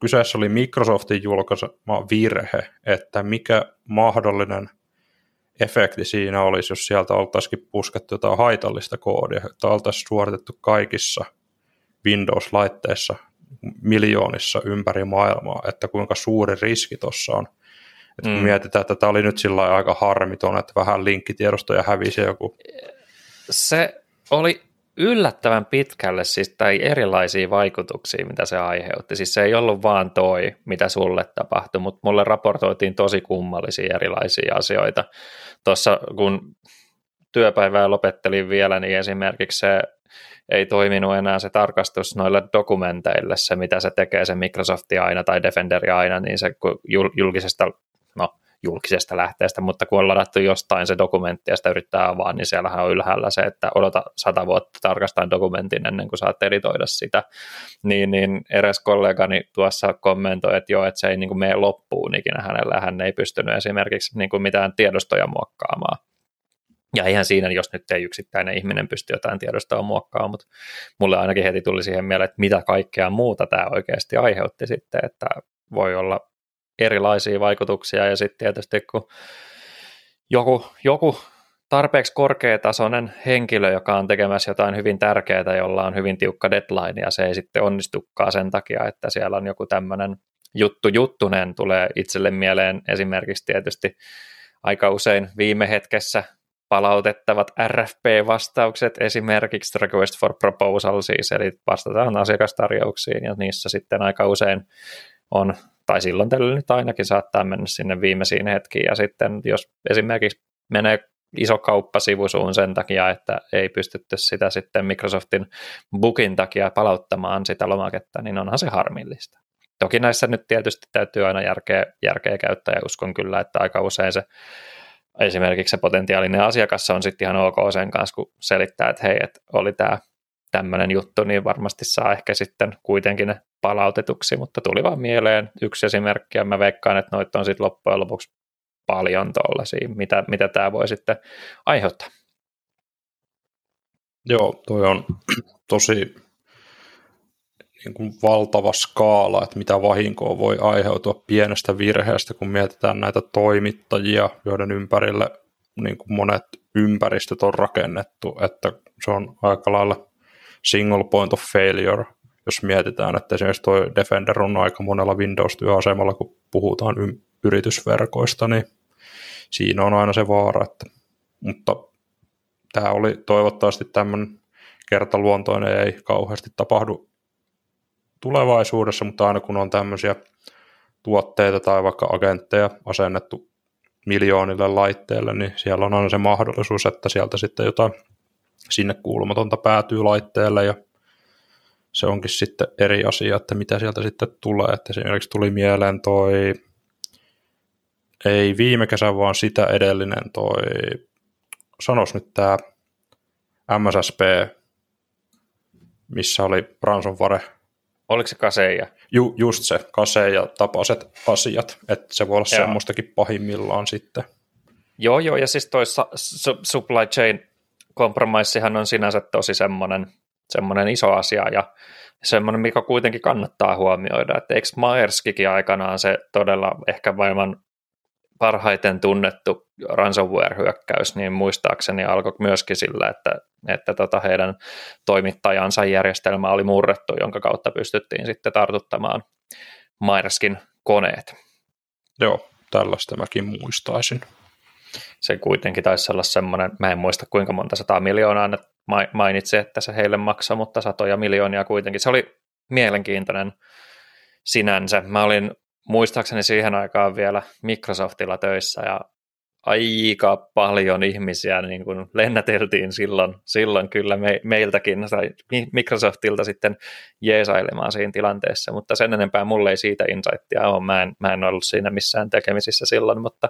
kyseessä oli Microsoftin julkaisema virhe, että mikä mahdollinen efekti siinä olisi, jos sieltä oltaisikin puskettu jotain haitallista koodia, että oltaisiin suoritettu kaikissa Windows-laitteissa miljoonissa ympäri maailmaa, että kuinka suuri riski tuossa on. Että kun mm. mietitään, että tämä oli nyt sillä aika harmiton, että vähän linkkitiedostoja hävisi joku. Se oli yllättävän pitkälle siis, tai erilaisia vaikutuksia, mitä se aiheutti. Siis se ei ollut vaan toi, mitä sulle tapahtui, mutta mulle raportoitiin tosi kummallisia erilaisia asioita. Tuossa kun työpäivää lopettelin vielä, niin esimerkiksi se ei toiminut enää se tarkastus noille dokumenteille, se mitä se tekee se Microsofti aina tai Defenderi aina, niin se julkisesta, no julkisesta lähteestä, mutta kun on ladattu jostain se dokumentti ja sitä yrittää avaa, niin siellähän on ylhäällä se, että odota sata vuotta tarkastaa dokumentin ennen kuin saat editoida sitä. Niin, niin eräs kollegani tuossa kommentoi, että joo, että se ei niin kuin mene loppuun ikinä hänellä, hän ei pystynyt esimerkiksi niin kuin mitään tiedostoja muokkaamaan. Ja eihän siinä, jos nyt ei yksittäinen ihminen pysty jotain tiedostoa muokkaamaan, mutta mulle ainakin heti tuli siihen mieleen, että mitä kaikkea muuta tämä oikeasti aiheutti sitten, että voi olla erilaisia vaikutuksia. Ja sitten tietysti kun joku, joku tarpeeksi korkeatasoinen henkilö, joka on tekemässä jotain hyvin tärkeää, jolla on hyvin tiukka deadline ja se ei sitten onnistukaan sen takia, että siellä on joku tämmöinen juttu juttunen tulee itselle mieleen esimerkiksi tietysti aika usein viime hetkessä palautettavat RFP-vastaukset, esimerkiksi Request for Proposal siis, eli vastataan asiakastarjouksiin, ja niissä sitten aika usein on, tai silloin tällä nyt ainakin saattaa mennä sinne viimeisiin hetkiin, ja sitten jos esimerkiksi menee iso kauppa sivusuun sen takia, että ei pystytty sitä sitten Microsoftin bookin takia palauttamaan sitä lomaketta, niin onhan se harmillista. Toki näissä nyt tietysti täytyy aina järkeä, järkeä käyttää ja uskon kyllä, että aika usein se esimerkiksi se potentiaalinen asiakas on sitten ihan ok sen kanssa, kun selittää, että hei, että oli tämä tämmöinen juttu, niin varmasti saa ehkä sitten kuitenkin ne palautetuksi, mutta tuli vaan mieleen yksi esimerkki, ja mä veikkaan, että noita on sitten loppujen lopuksi paljon tuollaisia, mitä, mitä tämä voi sitten aiheuttaa. Joo, toi on tosi niin kuin valtava skaala, että mitä vahinkoa voi aiheutua pienestä virheestä, kun mietitään näitä toimittajia, joiden ympärille niin kuin monet ympäristöt on rakennettu, että se on aika lailla single point of failure, jos mietitään, että esimerkiksi tuo Defender on aika monella Windows-työasemalla, kun puhutaan yritysverkoista, niin siinä on aina se vaara, että, mutta tämä oli toivottavasti tämmöinen kertaluontoinen, ei kauheasti tapahdu tulevaisuudessa, mutta aina kun on tämmöisiä tuotteita tai vaikka agentteja asennettu miljoonille laitteille, niin siellä on aina se mahdollisuus, että sieltä sitten jotain sinne kuulumatonta päätyy laitteelle ja se onkin sitten eri asia, että mitä sieltä sitten tulee. Että esimerkiksi tuli mieleen toi ei viime kesä, vaan sitä edellinen toi, sanos nyt tämä MSSP, missä oli ransomware. Oliko se kaseja? Ju, just se, kaseja tapaiset asiat, että se voi olla Joo. semmoistakin pahimmillaan sitten. Joo, joo, ja siis toi supply chain kompromissihan on sinänsä tosi semmoinen, semmoinen iso asia, ja semmoinen, mikä kuitenkin kannattaa huomioida, että eikö Maerskikin aikanaan se todella ehkä maailman parhaiten tunnettu ransomware-hyökkäys, niin muistaakseni alkoi myöskin sillä, että, että tota heidän toimittajansa järjestelmä oli murrettu, jonka kautta pystyttiin sitten tartuttamaan Maerskin koneet. Joo, tällaista mäkin muistaisin. Se kuitenkin taisi olla semmoinen, mä en muista kuinka monta sataa miljoonaa ne mainitsi, että se heille maksaa, mutta satoja miljoonia kuitenkin. Se oli mielenkiintoinen sinänsä. Mä olin muistaakseni siihen aikaan vielä Microsoftilla töissä ja aika paljon ihmisiä niin kuin lennäteltiin silloin, silloin kyllä me, meiltäkin tai Microsoftilta sitten jeesailemaan siinä tilanteessa, mutta sen enempää mulle ei siitä insightia ole. Mä en, mä en ollut siinä missään tekemisissä silloin, mutta,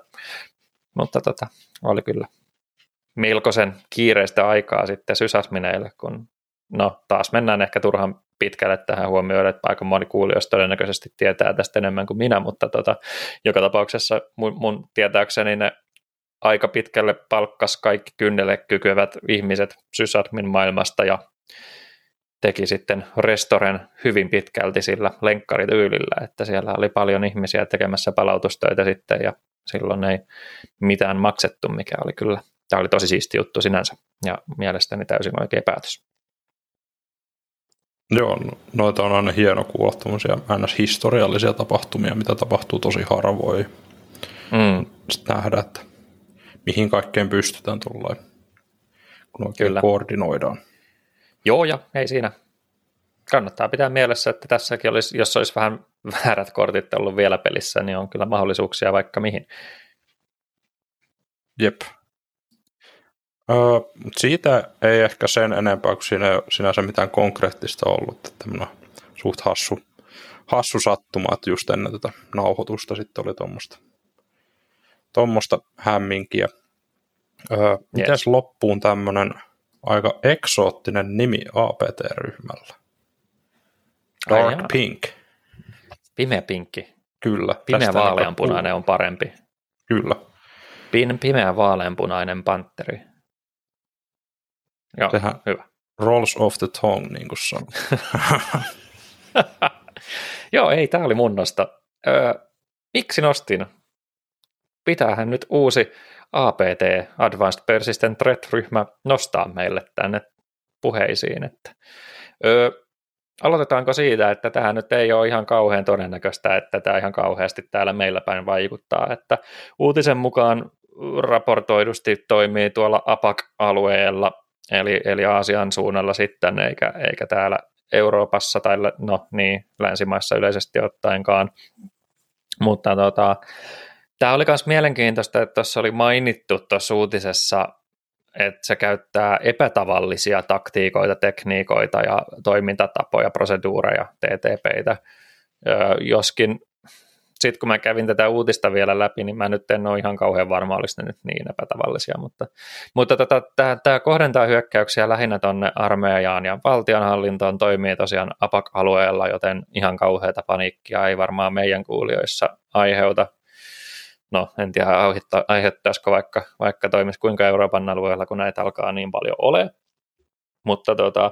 mutta tota, oli kyllä melkoisen kiireistä aikaa sitten sysäsmineille, kun no taas mennään ehkä turhan pitkälle tähän huomioon, että aika moni kuulijoista todennäköisesti tietää tästä enemmän kuin minä, mutta tota, joka tapauksessa mun, mun tietääkseni ne aika pitkälle palkkas kaikki kynnelle kykyvät ihmiset sysadmin maailmasta ja teki sitten restoren hyvin pitkälti sillä lenkkarityylillä, että siellä oli paljon ihmisiä tekemässä palautustöitä sitten ja silloin ei mitään maksettu, mikä oli kyllä, tämä oli tosi siisti juttu sinänsä ja mielestäni täysin oikea päätös. Joo, no, noita on aina hieno kuulla tämmöisiä historiallisia tapahtumia, mitä tapahtuu tosi harvoin. Mm. Sitten nähdä, että mihin kaikkeen pystytään tulla, kun oikein Kyllä. koordinoidaan. Joo, ja ei siinä. Kannattaa pitää mielessä, että tässäkin olisi, jos olisi vähän väärät kortit ollut vielä pelissä, niin on kyllä mahdollisuuksia vaikka mihin. Jep. Öö, siitä ei ehkä sen enempää kuin siinä, sinänsä mitään konkreettista ollut. Että suht hassu, hassu sattuma, että just ennen tätä nauhoitusta sitten oli tuommoista tuommoista hämminkiä. Öö, yes. Mites loppuun tämmöinen aika eksoottinen nimi APT-ryhmällä? Dark Ai Pink. Pimeä pinkki. Kyllä. Pimeä vaaleanpunainen on parempi. Kyllä. Pimeä vaaleanpunainen panteri. Joo, Sehän hyvä. Rolls of the tongue, niin kuin. Joo, ei, tämä oli mun nosta. Öö, miksi nostin? Pitäähän nyt uusi APT, Advanced Persistent Threat-ryhmä, nostaa meille tänne puheisiin. Että, öö, aloitetaanko siitä, että tähän nyt ei ole ihan kauhean todennäköistä, että tämä ihan kauheasti täällä meillä päin vaikuttaa, että uutisen mukaan raportoidusti toimii tuolla APAC-alueella eli, eli Aasian suunnalla sitten, eikä, eikä täällä Euroopassa tai no niin, länsimaissa yleisesti ottaenkaan. Mutta tota, tämä oli myös mielenkiintoista, että tuossa oli mainittu tuossa uutisessa, että se käyttää epätavallisia taktiikoita, tekniikoita ja toimintatapoja, proseduureja, TTPitä, joskin sitten kun mä kävin tätä uutista vielä läpi, niin mä nyt en ole ihan kauhean varma, olisi ne nyt niin epätavallisia, mutta, mutta tota, tämä kohdentaa hyökkäyksiä lähinnä tuonne armeijaan ja valtionhallintoon toimii tosiaan APAC-alueella, joten ihan kauheata paniikkia ei varmaan meidän kuulijoissa aiheuta. No, en tiedä aiheuttaisiko vaikka, vaikka toimisi kuinka Euroopan alueella, kun näitä alkaa niin paljon ole. Mutta tota,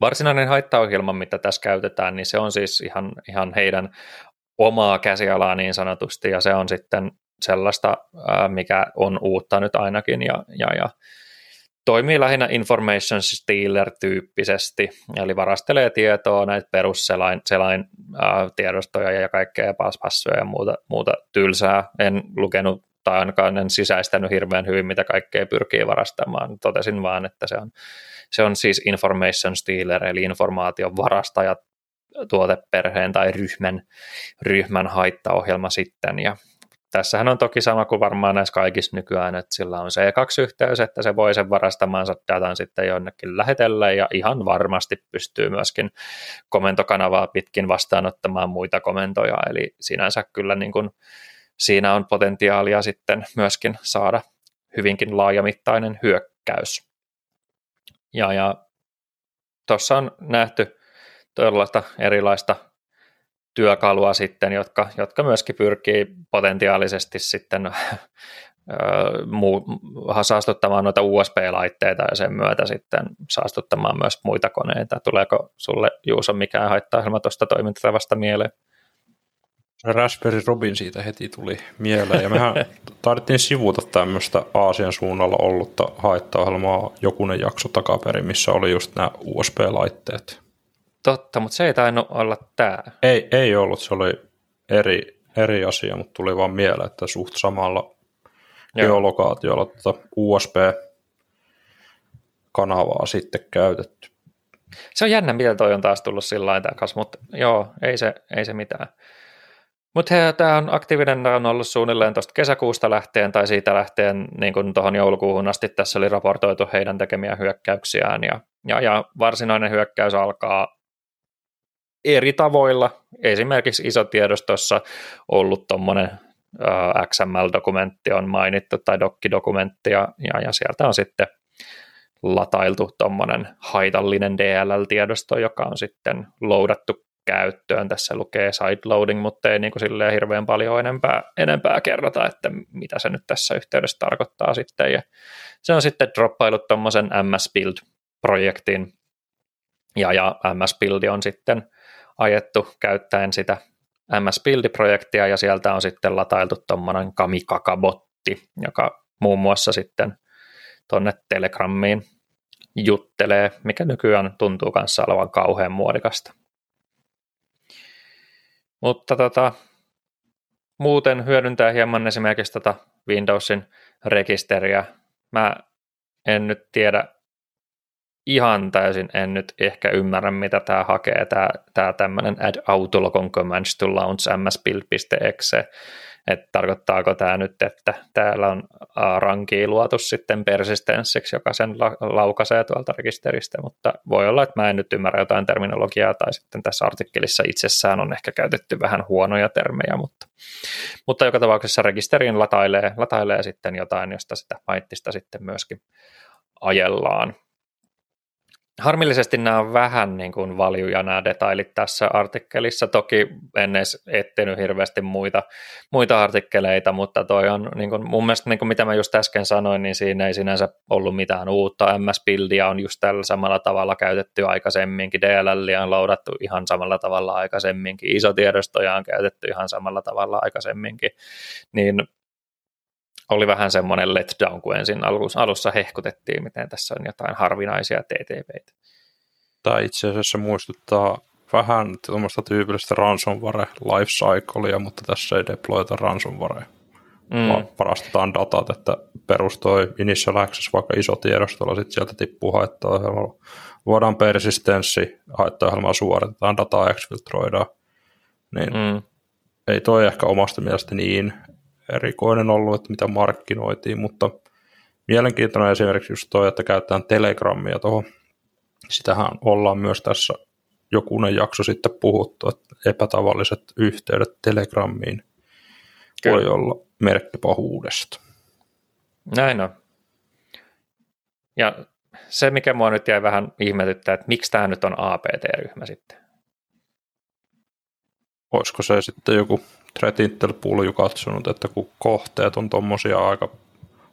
varsinainen haittaohjelma, mitä tässä käytetään, niin se on siis ihan, ihan heidän omaa käsialaa niin sanotusti, ja se on sitten sellaista, mikä on uutta nyt ainakin, ja, ja, ja toimii lähinnä information stealer-tyyppisesti, eli varastelee tietoa, näitä perusselain selain, ää, tiedostoja ja kaikkea passpassuja ja muuta, muuta tylsää. En lukenut tai ainakaan en sisäistänyt hirveän hyvin, mitä kaikkea pyrkii varastamaan. Totesin vaan, että se on, se on siis information stealer, eli informaation varastaja tuoteperheen tai ryhmän, ryhmän haittaohjelma sitten. Ja tässähän on toki sama kuin varmaan näissä kaikissa nykyään, että sillä on C2-yhteys, että se voi sen varastamansa datan sitten jonnekin lähetellä ja ihan varmasti pystyy myöskin komentokanavaa pitkin vastaanottamaan muita komentoja, eli sinänsä kyllä niin kuin siinä on potentiaalia sitten myöskin saada hyvinkin laajamittainen hyökkäys. Ja, ja tuossa on nähty todella erilaista työkalua sitten, jotka, jotka myöskin pyrkii potentiaalisesti sitten muu, saastuttamaan noita USB-laitteita ja sen myötä sitten saastuttamaan myös muita koneita. Tuleeko sulle Juuso mikään haittaohjelma tuosta toimintatavasta mieleen? Raspberry Robin siitä heti tuli mieleen. Ja mehän taidettiin sivuta tämmöistä Aasian suunnalla ollutta haittaohjelmaa jokunen jakso takaperin, missä oli just nämä USB-laitteet. Totta, mutta se ei tainnut olla tämä. Ei, ei ollut, se oli eri, eri asia, mutta tuli vaan mieleen, että suht samalla Joo. geolokaatiolla tuota USB-kanavaa sitten käytetty. Se on jännä, miten toi on taas tullut sillä lailla mutta joo, ei se, ei se mitään. Mutta tämä on aktiivinen on ollut suunnilleen tuosta kesäkuusta lähtien tai siitä lähtien niin kuin tuohon joulukuuhun asti tässä oli raportoitu heidän tekemiä hyökkäyksiään ja, ja, ja varsinainen hyökkäys alkaa eri tavoilla. Esimerkiksi isotiedostossa ollut tuommoinen XML-dokumentti on mainittu tai dokkidokumentti ja, ja, ja sieltä on sitten latailtu tuommoinen haitallinen DLL-tiedosto, joka on sitten loadattu käyttöön. Tässä lukee sideloading, mutta ei niin kuin silleen hirveän paljon enempää, enempää kerrota, että mitä se nyt tässä yhteydessä tarkoittaa sitten. Ja se on sitten droppailut tuommoisen MS-build-projektin, ja, ja MS-build on sitten ajettu käyttäen sitä MS-build-projektia, ja sieltä on sitten latailtu tuommoinen Kamikaka-botti, joka muun muassa sitten tuonne Telegrammiin juttelee, mikä nykyään tuntuu kanssa olevan kauhean muodikasta. Mutta tota, muuten hyödyntää hieman esimerkiksi tota Windowsin rekisteriä. Mä en nyt tiedä ihan täysin, en nyt ehkä ymmärrä, mitä tämä hakee, tämä, tämä tämmöinen add autologon commands to launch msbuild.exe, että tarkoittaako tämä nyt, että täällä on ranki luotu sitten persistenssiksi, joka sen laukaisee tuolta rekisteristä, mutta voi olla, että mä en nyt ymmärrä jotain terminologiaa, tai sitten tässä artikkelissa itsessään on ehkä käytetty vähän huonoja termejä, mutta, mutta joka tapauksessa rekisteriin latailee, latailee sitten jotain, josta sitä maittista sitten myöskin ajellaan. Harmillisesti nämä on vähän niin kuin valjuja nämä detailit tässä artikkelissa. Toki en edes etsinyt hirveästi muita, muita artikkeleita, mutta toi on niin kuin, mun mielestä niin kuin mitä mä just äsken sanoin, niin siinä ei sinänsä ollut mitään uutta. MS-buildia on just tällä samalla tavalla käytetty aikaisemminkin. DLL on laudattu ihan samalla tavalla aikaisemminkin. Isotiedostoja on käytetty ihan samalla tavalla aikaisemminkin. Niin oli vähän semmoinen letdown, kun ensin alussa hehkutettiin, miten tässä on jotain harvinaisia TTPitä. Tämä itse asiassa muistuttaa vähän tuommoista tyypillistä ransomware life cyclea, mutta tässä ei deployta ransomwarea. Mm. Vaan varastetaan datat, että perustoi initial access vaikka iso tiedostolla, sitten sieltä tippuu haittaohjelmalla. Voidaan persistenssi haittaohjelmaa suoritetaan, dataa exfiltroidaan. Niin mm. ei toi ehkä omasta mielestä niin erikoinen ollut, että mitä markkinoitiin, mutta mielenkiintoinen esimerkiksi just toi, että käytetään Telegrammia tuohon. Sitähän ollaan myös tässä jokunen jakso sitten puhuttu, että epätavalliset yhteydet Telegrammiin Kyllä. voi olla merkki pahuudesta. Näin on. Ja se, mikä mua nyt jäi vähän ihmetyttää, että miksi tämä nyt on APT-ryhmä sitten? Olisiko se sitten joku Threat Intel Pulju katsonut, että kun kohteet on tuommoisia aika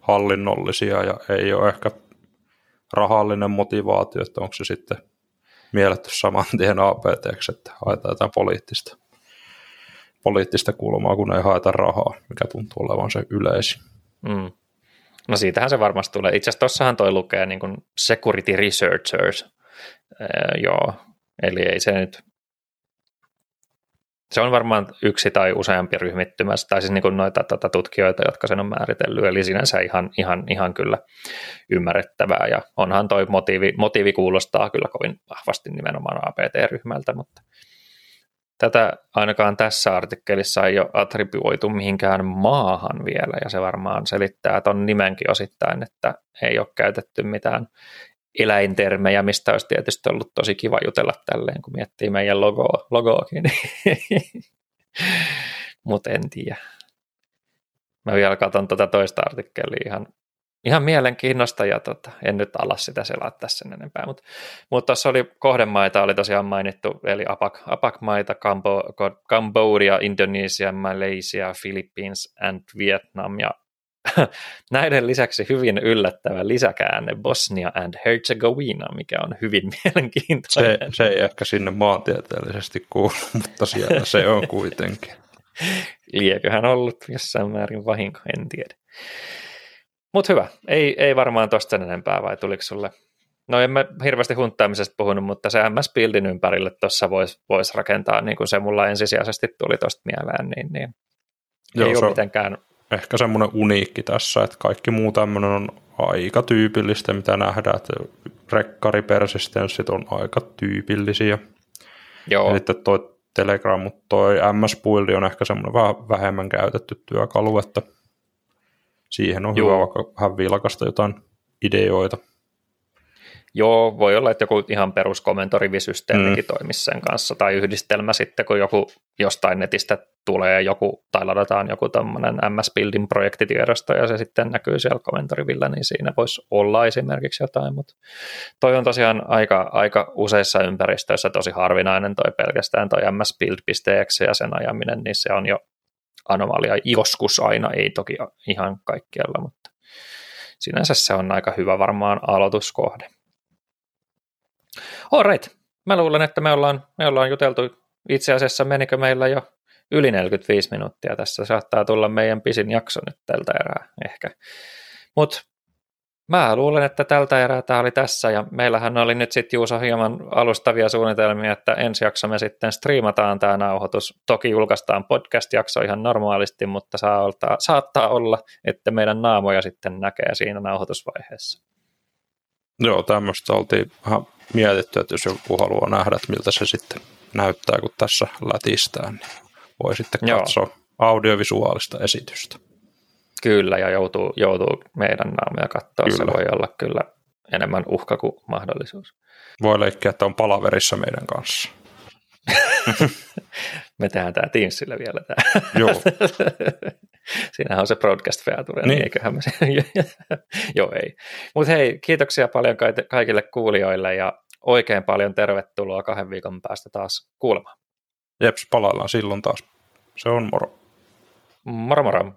hallinnollisia ja ei ole ehkä rahallinen motivaatio, että onko se sitten mielletty saman tien APT, että haetaan jotain poliittista, poliittista kulmaa, kun ei haeta rahaa, mikä tuntuu olevan se yleisin. Mm. No siitähän se varmasti tulee. Itse asiassa tuossahan toi lukee niin kuin security researchers, ee, joo, eli ei se nyt se on varmaan yksi tai useampi ryhmittymä, tai siis niin noita tota, tutkijoita, jotka sen on määritellyt, eli sinänsä ihan, ihan, ihan kyllä ymmärrettävää, ja onhan toi motiivi, motiivi kuulostaa kyllä kovin vahvasti nimenomaan APT-ryhmältä, mutta tätä ainakaan tässä artikkelissa ei ole attribuoitu mihinkään maahan vielä, ja se varmaan selittää tuon nimenkin osittain, että ei ole käytetty mitään eläintermejä, mistä olisi tietysti ollut tosi kiva jutella tälleen, kun miettii meidän logoa, logoakin. Mutta en tiedä. mä vielä katson tuota toista artikkelia ihan, ihan mielenkiinnosta ja tota, en nyt ala sitä selaa tässä enempää, mutta mut tuossa oli kohdemaita, oli tosiaan mainittu, eli APAC, APAC-maita, Cambo, Cambodia, Indonesia, Malaysia, Philippines and Vietnam ja näiden lisäksi hyvin yllättävä lisäkäänne Bosnia and Herzegovina, mikä on hyvin mielenkiintoinen. Se, se ei ehkä sinne maantieteellisesti kuulu, mutta siellä se on kuitenkin. Lieköhän ollut jossain määrin vahinko, en tiedä. Mutta hyvä, ei, ei varmaan tosta enempää, vai tuliko sulle? No en mä hirveästi hunttaamisesta puhunut, mutta se MS-bildin ympärille tuossa voisi vois rakentaa, niin kuin se mulla ensisijaisesti tuli tuosta mieleen, niin, niin Joo, ei ole mitenkään... Ehkä semmoinen uniikki tässä, että kaikki muu tämmöinen on aika tyypillistä, mitä nähdään, että rekkaripersistenssit on aika tyypillisiä. Joo. Ja sitten toi Telegram, mutta toi MS Build on ehkä semmoinen vähän vähemmän käytetty työkalu, että siihen on Joo. hyvä vaikka vähän vilkasta jotain ideoita. Joo, voi olla, että joku ihan perus komentorivisysteemikin mm. toimisi sen kanssa, tai yhdistelmä sitten, kun joku jostain netistä tulee joku, tai ladataan joku tämmöinen MS Buildin projektitiedosto, ja se sitten näkyy siellä komentorivillä, niin siinä voisi olla esimerkiksi jotain, mutta toi on tosiaan aika, aika useissa ympäristöissä tosi harvinainen toi pelkästään toi MS Build.exe ja sen ajaminen, niin se on jo anomalia joskus aina, ei toki ihan kaikkialla, mutta sinänsä se on aika hyvä varmaan aloituskohde. Alright, mä luulen, että me ollaan, me ollaan juteltu, itse asiassa menikö meillä jo yli 45 minuuttia tässä, saattaa tulla meidän pisin jakso nyt tältä erää ehkä. Mutta Mä luulen, että tältä erää tämä oli tässä ja meillähän oli nyt sitten Juuso hieman alustavia suunnitelmia, että ensi jakso me sitten striimataan tämä nauhoitus. Toki julkaistaan podcast-jakso ihan normaalisti, mutta saa olta, saattaa olla, että meidän naamoja sitten näkee siinä nauhoitusvaiheessa. Joo, tämmöistä oltiin vähän mietitty, että jos joku haluaa nähdä, että miltä se sitten näyttää, kun tässä lätistää, niin voi sitten katsoa Joo. audiovisuaalista esitystä. Kyllä, ja joutuu, joutuu meidän naamoja katsoa. Kyllä. Se voi olla kyllä enemmän uhka kuin mahdollisuus. Voi leikkiä, että on palaverissa meidän kanssa. Me tehdään tämä Teamsillä vielä tämä. Joo. Siinähän on se broadcast feature, niin, niin eiköhän me se... Joo, ei. Mutta hei, kiitoksia paljon kaikille kuulijoille ja oikein paljon tervetuloa kahden viikon päästä taas kuulemaan. Jeps, palaillaan silloin taas. Se on moro. Moro moro.